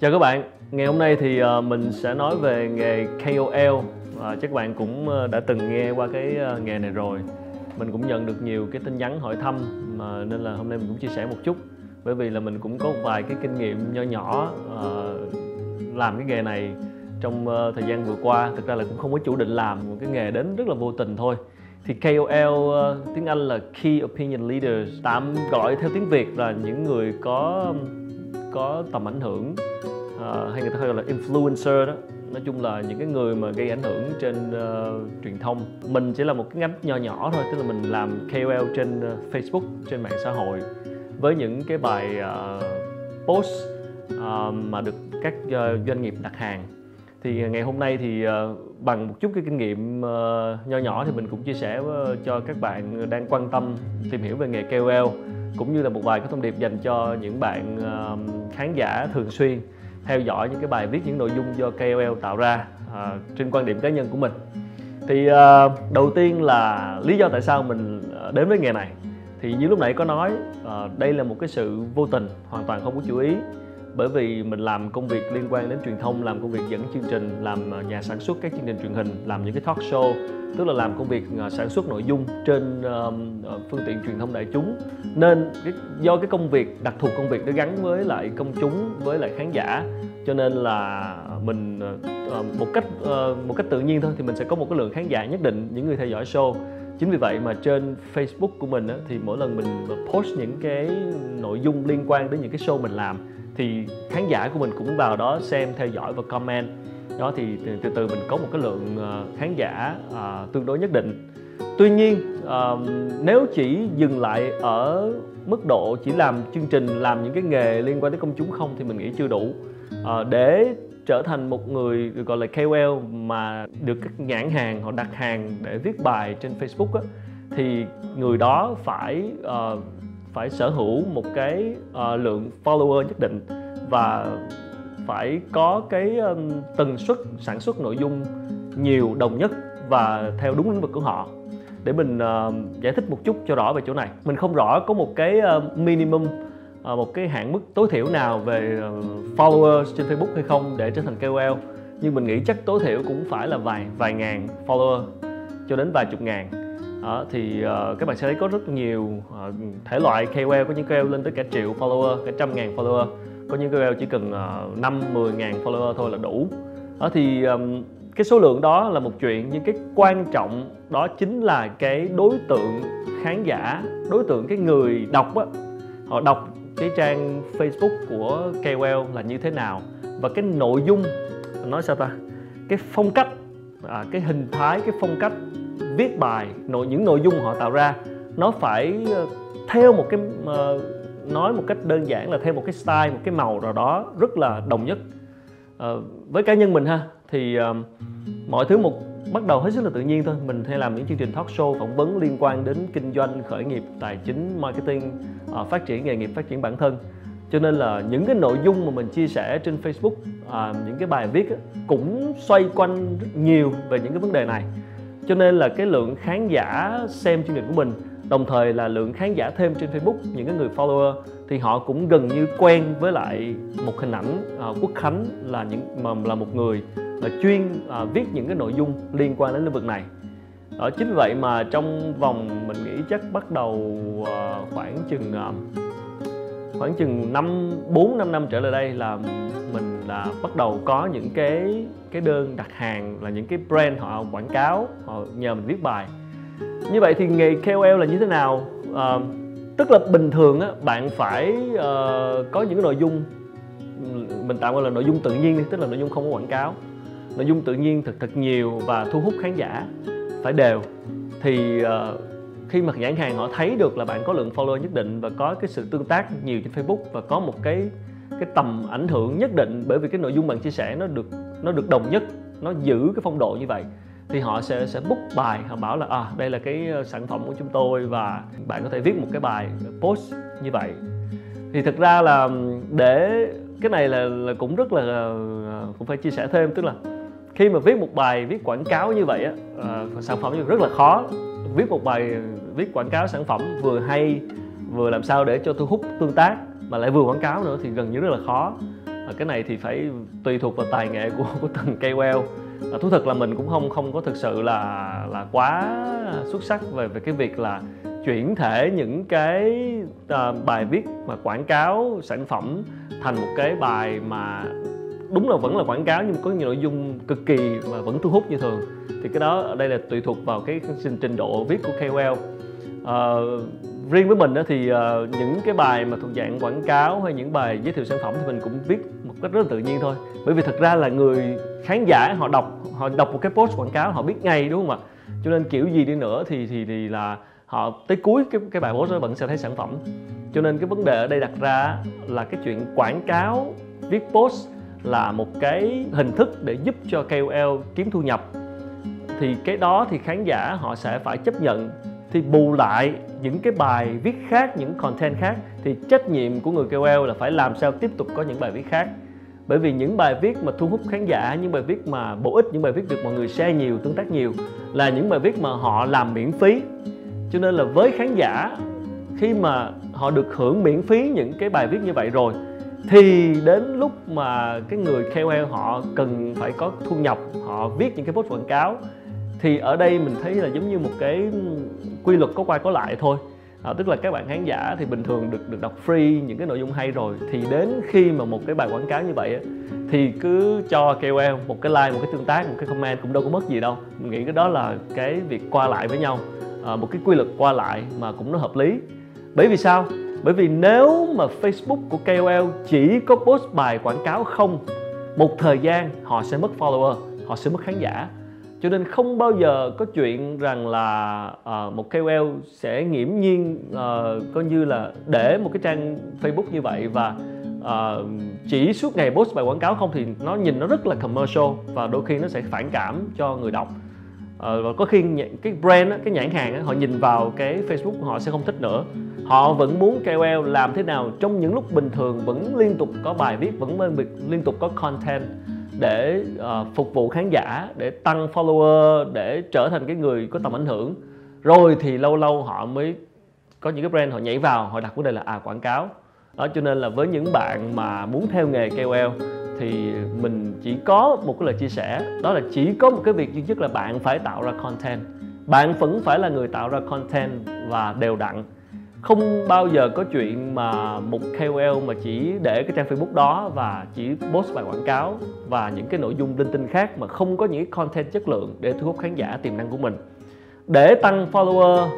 Chào các bạn, ngày hôm nay thì ờ, mình sẽ nói về nghề KOL và chắc các bạn cũng ờ, đã từng nghe qua cái ờ, nghề này rồi. Mình cũng nhận được nhiều cái tin nhắn hỏi thăm mà nên là hôm nay mình cũng chia sẻ một chút bởi vì là mình cũng có một vài cái kinh nghiệm nho nhỏ à, làm cái nghề này trong thời gian vừa qua. Thực ra là cũng không có chủ định làm một cái nghề đến rất là vô tình thôi. Thì KOL tiếng Anh là Key Opinion Leaders, tạm gọi theo tiếng Việt là những người có có tầm ảnh hưởng uh, hay người ta gọi là influencer đó. Nói chung là những cái người mà gây ảnh hưởng trên uh, truyền thông. Mình chỉ là một cái ngách nho nhỏ thôi tức là mình làm KOL trên uh, Facebook trên mạng xã hội. Với những cái bài uh, post uh, mà được các uh, doanh nghiệp đặt hàng thì ngày hôm nay thì ờ, bằng một chút cái kinh nghiệm ờ, nho nhỏ thì mình cũng chia sẻ với- cho các bạn đang quan tâm tìm hiểu về nghề KOL cũng như là một vài cái thông điệp dành cho những bạn ờ, khán giả thường xuyên theo dõi những cái bài viết những nội dung do KOL tạo ra à, trên quan điểm cá nhân của mình. Thì à, đầu tiên là lý do tại sao mình đến với nghề này. Thì như lúc nãy có nói à, đây là một cái sự vô tình hoàn toàn không có chú ý bởi vì mình làm công việc liên quan đến truyền thông làm công việc dẫn chương trình làm ờ, nhà sản xuất các chương trình truyền hình làm những cái talk show tức là làm công việc ờ, sản xuất nội dung trên ờ, phương tiện truyền thông đại chúng. Nên do cái công việc đặc thù công việc nó gắn với lại công chúng với lại khán giả cho nên là mình một cách một cách tự nhiên thôi thì mình sẽ có một cái lượng khán giả nhất định những người theo dõi show. Chính vì vậy mà trên Facebook của mình á, thì mỗi lần mình post những cái nội dung liên quan đến những cái show mình làm thì khán giả của mình cũng vào đó xem theo dõi và comment. Đó thì từ từ, từ mình có một cái lượng ờ, khán giả à, tương đối nhất định. Tuy nhiên à, nếu chỉ dừng lại ở mức độ chỉ làm chương trình làm những cái nghề liên quan tới công chúng không thì mình nghĩ chưa đủ. À, để trở thành một người được gọi là KOL mà được các nhãn hàng họ đặt hàng để viết bài trên Facebook á, thì người đó phải uh, phải sở hữu một cái uh, lượng follower nhất định và phải có cái um, tần suất sản xuất nội dung nhiều đồng nhất và theo đúng lĩnh vực của họ. Để mình uh, giải thích một chút cho rõ về chỗ này. Mình không rõ có một cái uh, minimum uh, một cái hạn mức tối thiểu nào về uh, followers trên Facebook hay không để trở thành KOL nhưng mình nghĩ chắc tối thiểu cũng phải là vài vài ngàn follower cho đến vài chục ngàn đó, thì uh, các bạn sẽ thấy có rất nhiều uh, thể loại KOL có những KOL lên tới cả triệu follower cả trăm ngàn follower. Có những KOL chỉ cần uh, 5 10 ngàn follower thôi là đủ. Đó thì um, cái số lượng đó là một chuyện nhưng cái quan trọng đó chính là cái đối tượng khán giả đối tượng cái người đọc á họ đọc cái trang Facebook của KOL là như thế nào và cái nội dung nói sao ta cái phong cách à, cái hình thái cái phong cách viết bài, nội, những nội dung họ tạo ra, nó phải ờ, theo một cái ờ, nói một cách đơn giản là theo một cái style, một cái màu nào đó rất là đồng nhất. Ờ, với cá nhân mình ha, thì mọi thứ một, bắt đầu hết sức là tự nhiên thôi. Mình hay làm những chương trình talk show, phỏng vấn liên quan đến kinh doanh, khởi nghiệp, tài chính, marketing phát triển, nghề nghiệp, phát triển bản thân. Cho nên là những cái nội dung mà mình chia sẻ trên Facebook à, những cái bài viết cũng xoay quanh rất nhiều về những cái vấn đề này cho nên là cái lượng khán giả xem chương trình của mình đồng thời là lượng khán giả thêm trên Facebook những cái người follower thì họ cũng gần như quen với lại một hình ảnh uh, Quốc Khánh là những mà là một người là chuyên uh, viết những cái nội dung liên quan đến lĩnh vực này. Đó chính vậy mà trong vòng mình nghĩ chắc bắt đầu uh, khoảng chừng uh, khoảng chừng năm bốn năm năm trở lại đây là mình là bắt đầu có những cái cái đơn đặt hàng là những cái brand họ quảng cáo họ nhờ mình viết bài. Như vậy thì nghề KOL là như thế nào? À, tức là bình thường á bạn phải uh, có những cái nội dung mình tạm gọi là nội dung tự nhiên đi tức là nội dung không có quảng cáo. Nội dung tự nhiên thật thật nhiều và thu hút khán giả phải đều. Thì uh, khi mà nhãn hàng họ thấy được là bạn có lượng follower nhất định và có cái sự tương tác nhiều trên Facebook và có một cái cái tầm ảnh hưởng nhất định bởi vì cái nội dung bạn chia sẻ nó được nó được đồng nhất nó giữ cái phong độ như vậy thì họ sẽ sẽ book bài. Họ bảo là à đây là cái ờ, sản phẩm của chúng tôi và bạn có thể viết một cái bài post như vậy. Thì thực ra là để cái này là, là cũng rất là ờ, ờ, cũng phải chia sẻ thêm tức là khi mà viết một bài viết quảng cáo như vậy á sản phẩm như rất là khó. Viết một bài viết quảng cáo sản phẩm vừa hay vừa làm sao để cho thu hút tương tác mà lại vừa quảng cáo nữa thì gần như rất là khó cái này thì phải tùy thuộc vào tài nghệ của của từng KOL à, thú thật là mình cũng không không có thực sự là là quá xuất sắc về về cái việc là chuyển thể những cái à, bài viết mà quảng cáo sản phẩm thành một cái bài mà đúng là vẫn là quảng cáo nhưng có nhiều nội dung cực kỳ mà vẫn thu hút như thường. Thì cái đó ở đây là tùy thuộc vào cái trình độ viết của KOL à, ờ, riêng với mình đó thì uh, những cái bài mà thuộc dạng quảng cáo hay những bài giới thiệu sản phẩm thì mình cũng viết cách rất là tự nhiên thôi. Bởi vì thật ra là người khán giả, họ đọc họ đọc một cái post quảng cáo, họ biết ngay, đúng không ạ? Cho nên kiểu gì đi nữa thì thì thì là họ, tới cuối cái cái bài post đó vẫn sẽ thấy sản phẩm. Cho nên cái vấn đề ở đây đặt ra là cái chuyện quảng cáo, viết post là một cái hình thức để giúp cho KOL kiếm thu nhập. Thì cái đó thì khán giả họ sẽ phải chấp nhận. Thì bù lại những cái bài viết khác, những content khác, thì trách nhiệm của người KOL là phải làm sao tiếp tục có những bài viết khác bởi vì những bài viết mà thu hút khán giả, những bài viết mà bổ ích, những bài viết được mọi người share nhiều, tương tác nhiều là những bài viết mà họ làm miễn phí. Cho nên là với khán giả, khi mà họ được hưởng miễn phí những cái bài viết như vậy rồi, thì đến lúc mà cái người KOL họ cần phải có thu nhập, họ viết những cái post quảng cáo, thì ở đây mình thấy là giống như một cái quy luật có quay có lại thôi à, tức là các bạn khán giả thì bình thường được được đọc free những cái nội dung hay rồi. Thì đến khi mà một cái bài quảng cáo như vậy á, thì cứ cho KOL một cái like một cái tương tác một cái comment cũng đâu có mất gì đâu. Mình nghĩ cái đó là cái việc qua lại với nhau. À, một cái quy luật qua lại mà cũng nó hợp lý. Bởi vì sao? Bởi vì nếu mà Facebook của KOL chỉ có post bài quảng cáo không một thời gian họ sẽ mất follower họ sẽ mất khán giả cho nên không bao giờ có chuyện rằng là uh, một KOL sẽ nghiễm nhiên uh, coi như là để một cái trang Facebook như vậy và uh, chỉ suốt ngày post bài quảng cáo không thì nó nhìn nó rất là commercial và đôi khi nó sẽ phản cảm cho người đọc. Uh, và có khi cái brand cái nhãn hàng họ nhìn vào cái Facebook của họ sẽ không thích nữa. Họ vẫn muốn KOL làm thế nào trong những lúc bình thường vẫn liên tục có bài viết vẫn liên tục có content để uh, phục vụ khán giả để tăng follower để trở thành cái người có tầm ảnh hưởng. Rồi thì lâu lâu họ mới có những cái brand họ nhảy vào họ đặt vấn đề là à quảng cáo. Đó cho nên là với những bạn mà muốn theo nghề KOL thì mình chỉ có một cái lời chia sẻ. Đó là chỉ có một cái việc duy nhất là bạn phải tạo ra content. Bạn vẫn phải là người tạo ra content và đều đặn không bao giờ có chuyện mà một KOL mà chỉ để cái trang Facebook đó và chỉ post bài quảng cáo và những cái nội dung linh tinh khác mà không có những content chất lượng để thu hút khán giả tiềm năng của mình. Để tăng follower,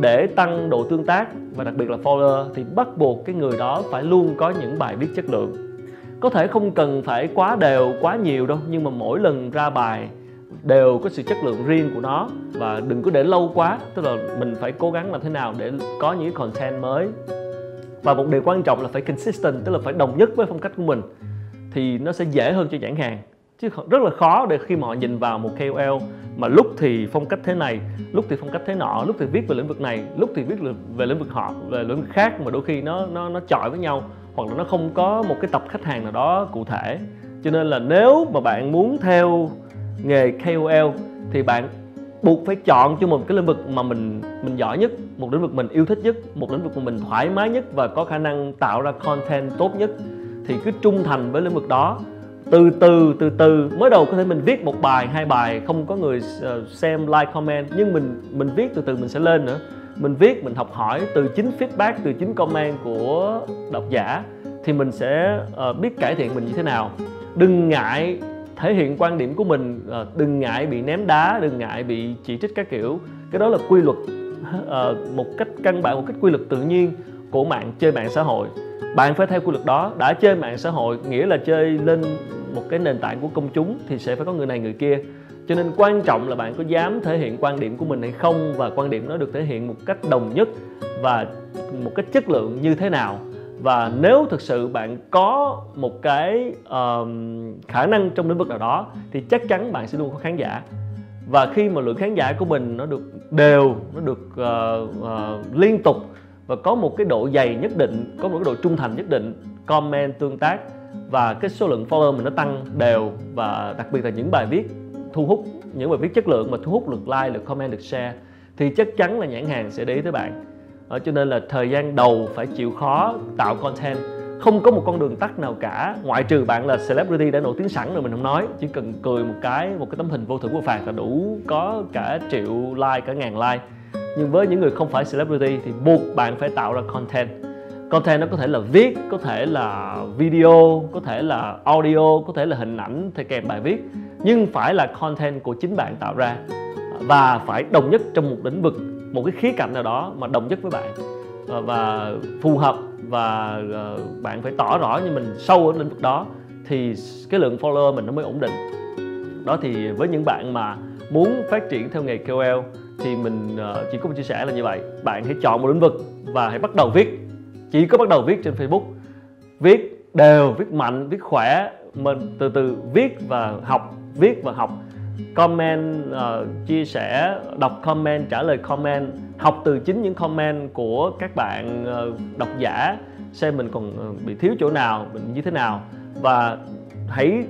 để tăng độ tương tác và đặc biệt là follower thì bắt buộc cái người đó phải luôn có những bài viết chất lượng. Có thể không cần phải quá đều, quá nhiều đâu, nhưng mà mỗi lần ra bài đều có sự chất lượng riêng của nó và đừng có để lâu quá, tức là mình phải cố gắng làm thế nào để có những content mới. Và một điều quan trọng là phải consistent, tức là phải đồng nhất với phong cách của mình, thì nó sẽ dễ hơn cho nhãn hàng. Chứ rất là khó để khi mà họ nhìn vào một KOL mà lúc thì phong cách thế này, lúc thì phong cách thế nọ, lúc thì viết về lĩnh vực này, lúc thì viết về lĩnh vực họ, về lĩnh vực khác mà đôi khi nó nó nó chọi với nhau hoặc là nó không có một cái tập khách hàng nào đó cụ thể. Cho nên là nếu mà bạn muốn theo nghề KOL thì bạn buộc phải chọn cho một cái lĩnh vực mà mình mình giỏi nhất một lĩnh vực mình yêu thích nhất một lĩnh vực mà mình thoải mái nhất và có khả năng tạo ra content tốt nhất. Thì cứ trung thành với lĩnh vực đó. Từ từ từ từ mới đầu có thể mình viết một bài hai bài không có người ờ, xem like comment. Nhưng mình mình viết từ từ mình sẽ lên nữa. Mình viết mình học hỏi từ chính feedback từ chính comment của độc giả thì mình sẽ uh, biết cải thiện mình như thế nào. Đừng ngại thể hiện quan điểm của mình ờ, đừng ngại bị ném đá, đừng ngại bị chỉ trích các kiểu. Cái đó là quy luật ờ, một cách căn bản, một cách quy luật tự nhiên của mạng, chơi mạng xã hội. Bạn phải theo quy luật đó. Đã chơi mạng xã hội, nghĩa là chơi lên một cái nền tảng của công chúng thì sẽ phải có người này, người kia. Cho nên quan trọng là bạn có dám thể hiện quan điểm của mình hay không, và quan điểm nó được thể hiện một cách đồng nhất và một cách chất lượng như thế nào và nếu thực sự bạn có một cái uh, khả năng trong lĩnh vực nào đó thì chắc chắn bạn sẽ luôn có khán giả. Và khi mà lượng khán giả của mình nó được đều nó được uh, uh, liên tục và có một cái độ dày nhất định có một cái độ trung thành nhất định comment tương tác và cái số lượng follower mình nó tăng đều và đặc biệt là những bài viết thu hút những bài viết chất lượng mà thu hút lượt like lượt comment được share thì chắc chắn là nhãn hàng sẽ để ý tới bạn ở cho nên là thời gian đầu phải chịu khó tạo content. Không có một con đường tắt nào cả, ngoại trừ bạn là celebrity đã nổi tiếng sẵn rồi mình không nói. Chỉ cần cười một cái một cái tấm hình vô thưởng vô phạt là đủ, có cả triệu like, cả ngàn like. Nhưng với những người không phải celebrity thì buộc bạn phải tạo ra content. Content nó có thể là viết, có thể là video, có thể là audio, có thể là hình ảnh thể kèm bài viết. Nhưng phải là content của chính bạn tạo ra và phải đồng nhất trong một lĩnh vực một cái khía cạnh nào đó mà đồng nhất với bạn ờ, và phù hợp và ờ, bạn phải tỏ rõ như mình sâu ở lĩnh vực đó, thì cái lượng follower mình nó mới ổn định. Đó thì với những bạn mà muốn phát triển theo nghề KOL thì mình ờ, chỉ có một chia sẻ là như vậy. Bạn hãy chọn một lĩnh vực và hãy bắt đầu viết. Chỉ có bắt đầu viết trên Facebook. Viết đều, viết mạnh, viết khỏe, mình từ từ viết và học, viết và học comment uh, chia sẻ đọc comment trả lời comment học từ chính những comment của các bạn uh, độc giả xem mình còn uh, bị thiếu chỗ nào mình như thế nào. Và hãy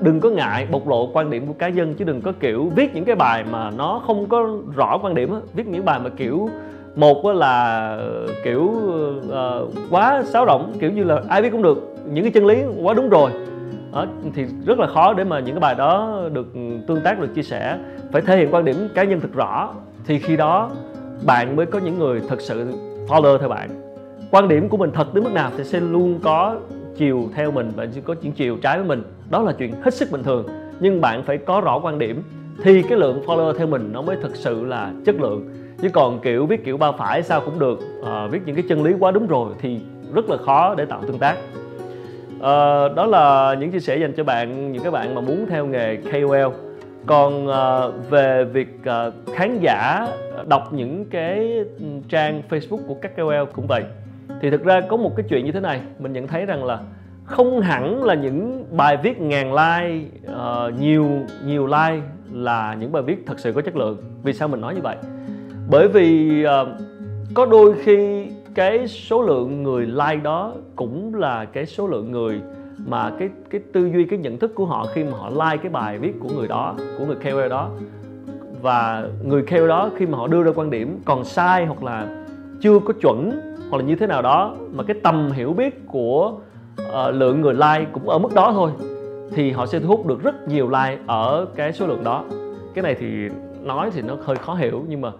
đừng có ngại bộc lộ quan điểm của cá nhân chứ đừng có kiểu viết những cái bài mà nó không có rõ quan điểm viết những bài mà kiểu một là kiểu uh, quá sáo rỗng kiểu như là ai viết cũng được những cái chân lý quá đúng rồi đó, thì rất là khó để mà những cái bài đó được tương tác được chia sẻ. Phải thể hiện quan điểm cá nhân thật rõ. Thì khi đó bạn mới có những người thật sự follow theo bạn. Quan điểm của mình thật đến mức nào thì sẽ luôn có chiều theo mình và sẽ có những chiều trái với mình. Đó là chuyện hết sức bình thường. Nhưng bạn phải có rõ quan điểm. Thì cái lượng follower theo mình nó mới thực sự là chất lượng. Chứ còn kiểu viết kiểu ba phải sao cũng được. À, viết những cái chân lý quá đúng rồi thì rất là khó để tạo tương tác à, đó là những chia sẻ dành cho bạn những các bạn mà muốn theo nghề KOL còn à, về việc à, khán giả đọc những cái trang Facebook của các KOL cũng vậy. Thì thực ra có một cái chuyện như thế này mình nhận thấy rằng là không hẳn là những bài viết ngàn like uh, nhiều nhiều like là những bài viết thật sự có chất lượng. Vì sao mình nói như vậy? Bởi vì uh, có đôi khi cái số lượng người like đó cũng là cái số lượng người mà cái cái tư duy cái nhận thức của họ khi mà họ like cái bài viết của người đó của người KOL đó. Và người KOL đó khi mà họ đưa ra quan điểm còn sai hoặc là chưa có chuẩn hoặc là như thế nào đó mà cái tầm hiểu biết của uh, lượng người like cũng ở mức đó thôi thì họ sẽ thu hút được rất nhiều like ở cái số lượng đó. Cái này thì nói thì nó hơi khó hiểu nhưng mà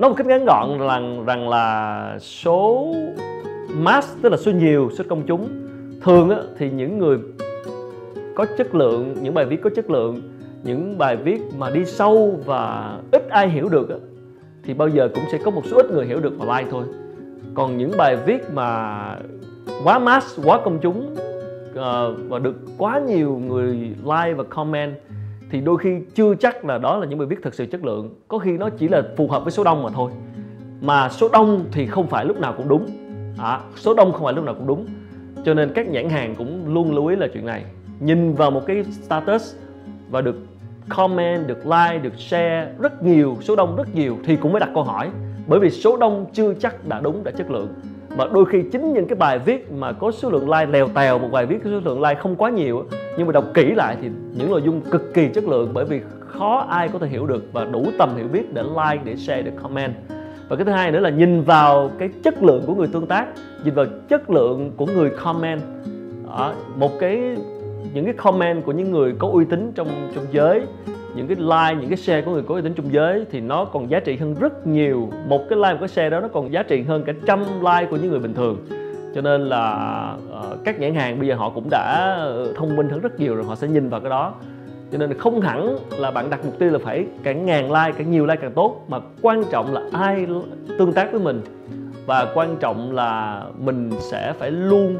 nói một cách ngắn gọn là rằng là số mass tức là số nhiều số công chúng thường á, thì những người có chất lượng những bài viết có chất lượng những bài viết mà đi sâu và ít ai hiểu được á, thì bao giờ cũng sẽ có một số ít người hiểu được và like thôi. Còn những bài viết mà quá mass quá công chúng uh, và được quá nhiều người like và comment thì đôi khi chưa chắc là đó là những bài viết thật sự chất lượng. Có khi nó chỉ là phù hợp với số đông mà thôi. Mà số đông thì không phải lúc nào cũng đúng. À, số đông không phải lúc nào cũng đúng. Cho nên các nhãn hàng cũng luôn lưu ý là chuyện này. Nhìn vào một cái status và được comment được like được share rất nhiều số đông rất nhiều thì cũng mới đặt câu hỏi. Bởi vì số đông chưa chắc đã đúng đã chất lượng mà đôi khi chính những cái bài viết mà có số lượng like lèo tèo một bài viết có số lượng like không quá nhiều nhưng mà đọc kỹ lại thì những nội dung cực kỳ chất lượng bởi vì khó ai có thể hiểu được và đủ tầm hiểu biết để like để share để comment. Và cái thứ hai nữa là nhìn vào cái chất lượng của người tương tác nhìn vào chất lượng của người comment. Đó, một cái những cái comment của những người có uy tín trong trong giới những cái like những cái share của người có uy tín trong giới thì nó còn giá trị hơn rất nhiều. Một cái like một cái share đó nó còn giá trị hơn cả trăm like của những người bình thường. Cho nên là uh, các nhãn hàng bây giờ họ cũng đã ờ, thông minh hơn rất nhiều rồi họ sẽ nhìn vào cái đó. Cho nên là không hẳn là bạn đặt mục tiêu là phải cả ngàn like cả nhiều like càng tốt mà quan trọng là ai tương tác với mình. Và quan trọng là mình sẽ phải luôn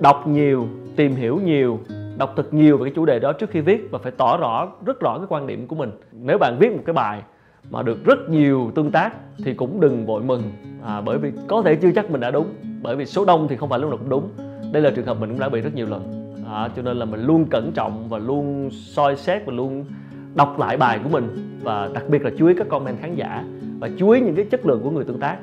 đọc nhiều tìm hiểu nhiều đọc thật nhiều về cái chủ đề đó trước khi viết và phải tỏ rõ rất rõ cái quan điểm của mình. Nếu bạn viết một cái bài mà được rất nhiều tương tác thì cũng đừng vội mừng à, bởi vì có thể chưa chắc mình đã đúng bởi vì số đông thì không phải lúc nào cũng đúng. Đây là trường hợp mình cũng đã bị rất nhiều lần à, cho nên là mình luôn cẩn trọng và luôn soi xét và luôn đọc lại bài của mình. Và đặc biệt là chú ý các comment khán giả và chú ý những cái chất lượng của người tương tác.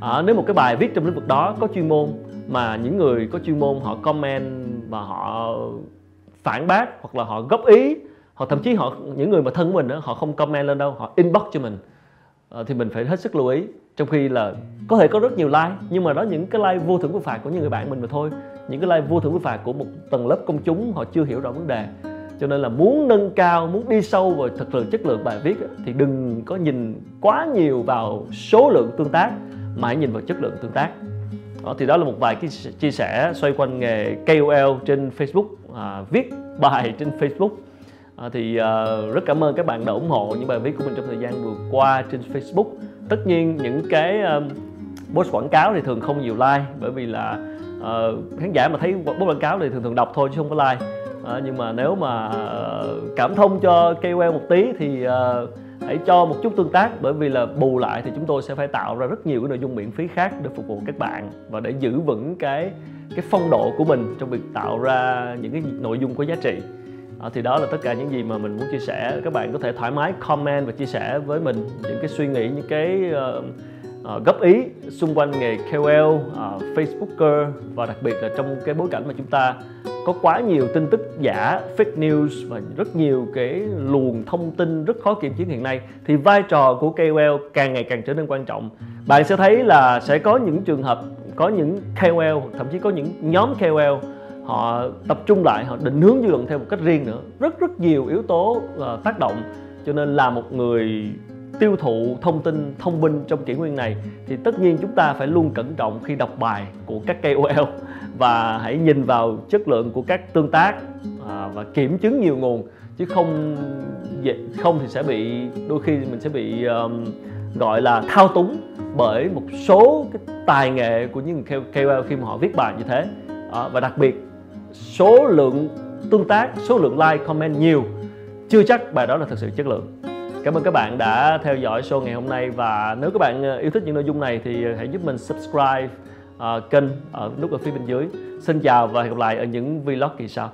À, nếu một cái bài viết trong lĩnh vực đó có chuyên môn mà những người có chuyên môn họ comment và họ phản bác hoặc là họ góp ý hoặc thậm chí họ những người mà thân của mình đó, họ không comment lên đâu họ inbox cho mình. À, thì mình phải hết sức lưu ý trong khi là có thể có rất nhiều like nhưng mà đó những cái like vô thưởng vô phạt của những người bạn mình mà thôi. Những cái like vô thưởng vô phạt của một tầng lớp công chúng họ chưa hiểu rõ vấn đề. Cho nên là muốn nâng cao muốn đi sâu vào thực sự chất lượng bài viết thì đừng có nhìn quá nhiều vào số lượng tương tác mà hãy nhìn vào chất lượng tương tác. Đó, thì đó là một vài cái chia sẻ xoay quanh nghề KOL trên Facebook à, viết bài trên Facebook. À, thì à, rất cảm ơn các bạn đã ủng hộ những bài viết của mình trong thời gian vừa qua trên Facebook. Tất nhiên những cái à, post quảng cáo thì thường không nhiều like bởi vì là à, khán giả mà thấy post quảng cáo thì thường thường đọc thôi chứ không có like. À, nhưng mà nếu mà à, cảm thông cho KOL một tí thì à, hãy cho một chút tương tác bởi vì là bù lại thì chúng tôi sẽ phải tạo ra rất nhiều cái nội dung miễn phí khác để phục vụ các bạn và để giữ vững cái cái phong độ của mình trong việc tạo ra những cái nội dung có giá trị. À, thì đó là tất cả những gì mà mình muốn chia sẻ. Các bạn có thể thoải mái comment và chia sẻ với mình những cái suy nghĩ những cái uh, uh, góp ý xung quanh nghề KOL, uh, Facebooker và đặc biệt là trong cái bối cảnh mà chúng ta có quá nhiều tin tức giả, fake news và rất nhiều cái luồng thông tin rất khó kiểm chứng hiện nay thì vai trò của KOL càng ngày càng trở nên quan trọng. Bạn sẽ thấy là sẽ có những trường hợp có những KOL, thậm chí có những nhóm KOL họ tập trung lại, họ định hướng dư luận theo một cách riêng nữa. Rất rất nhiều yếu tố uh, tác động cho nên là một người tiêu thụ thông tin thông minh trong kỷ nguyên này thì tất nhiên chúng ta phải luôn cẩn trọng khi đọc bài của các KOL và hãy nhìn vào chất lượng của các tương tác à, và kiểm chứng nhiều nguồn chứ không không thì sẽ bị đôi khi mình sẽ bị um, gọi là thao túng bởi một số cái tài nghệ của những KOL khi mà họ viết bài như thế. À, và đặc biệt số lượng tương tác số lượng like comment nhiều chưa chắc bài đó là thực sự chất lượng. Cảm ơn các bạn đã theo dõi show ngày hôm nay và nếu các bạn ờ, yêu thích những nội dung này thì ờ, hãy giúp mình subscribe uh, kênh ở nút ở phía bên dưới. Xin chào và hẹn gặp lại ở những vlog kỳ sau.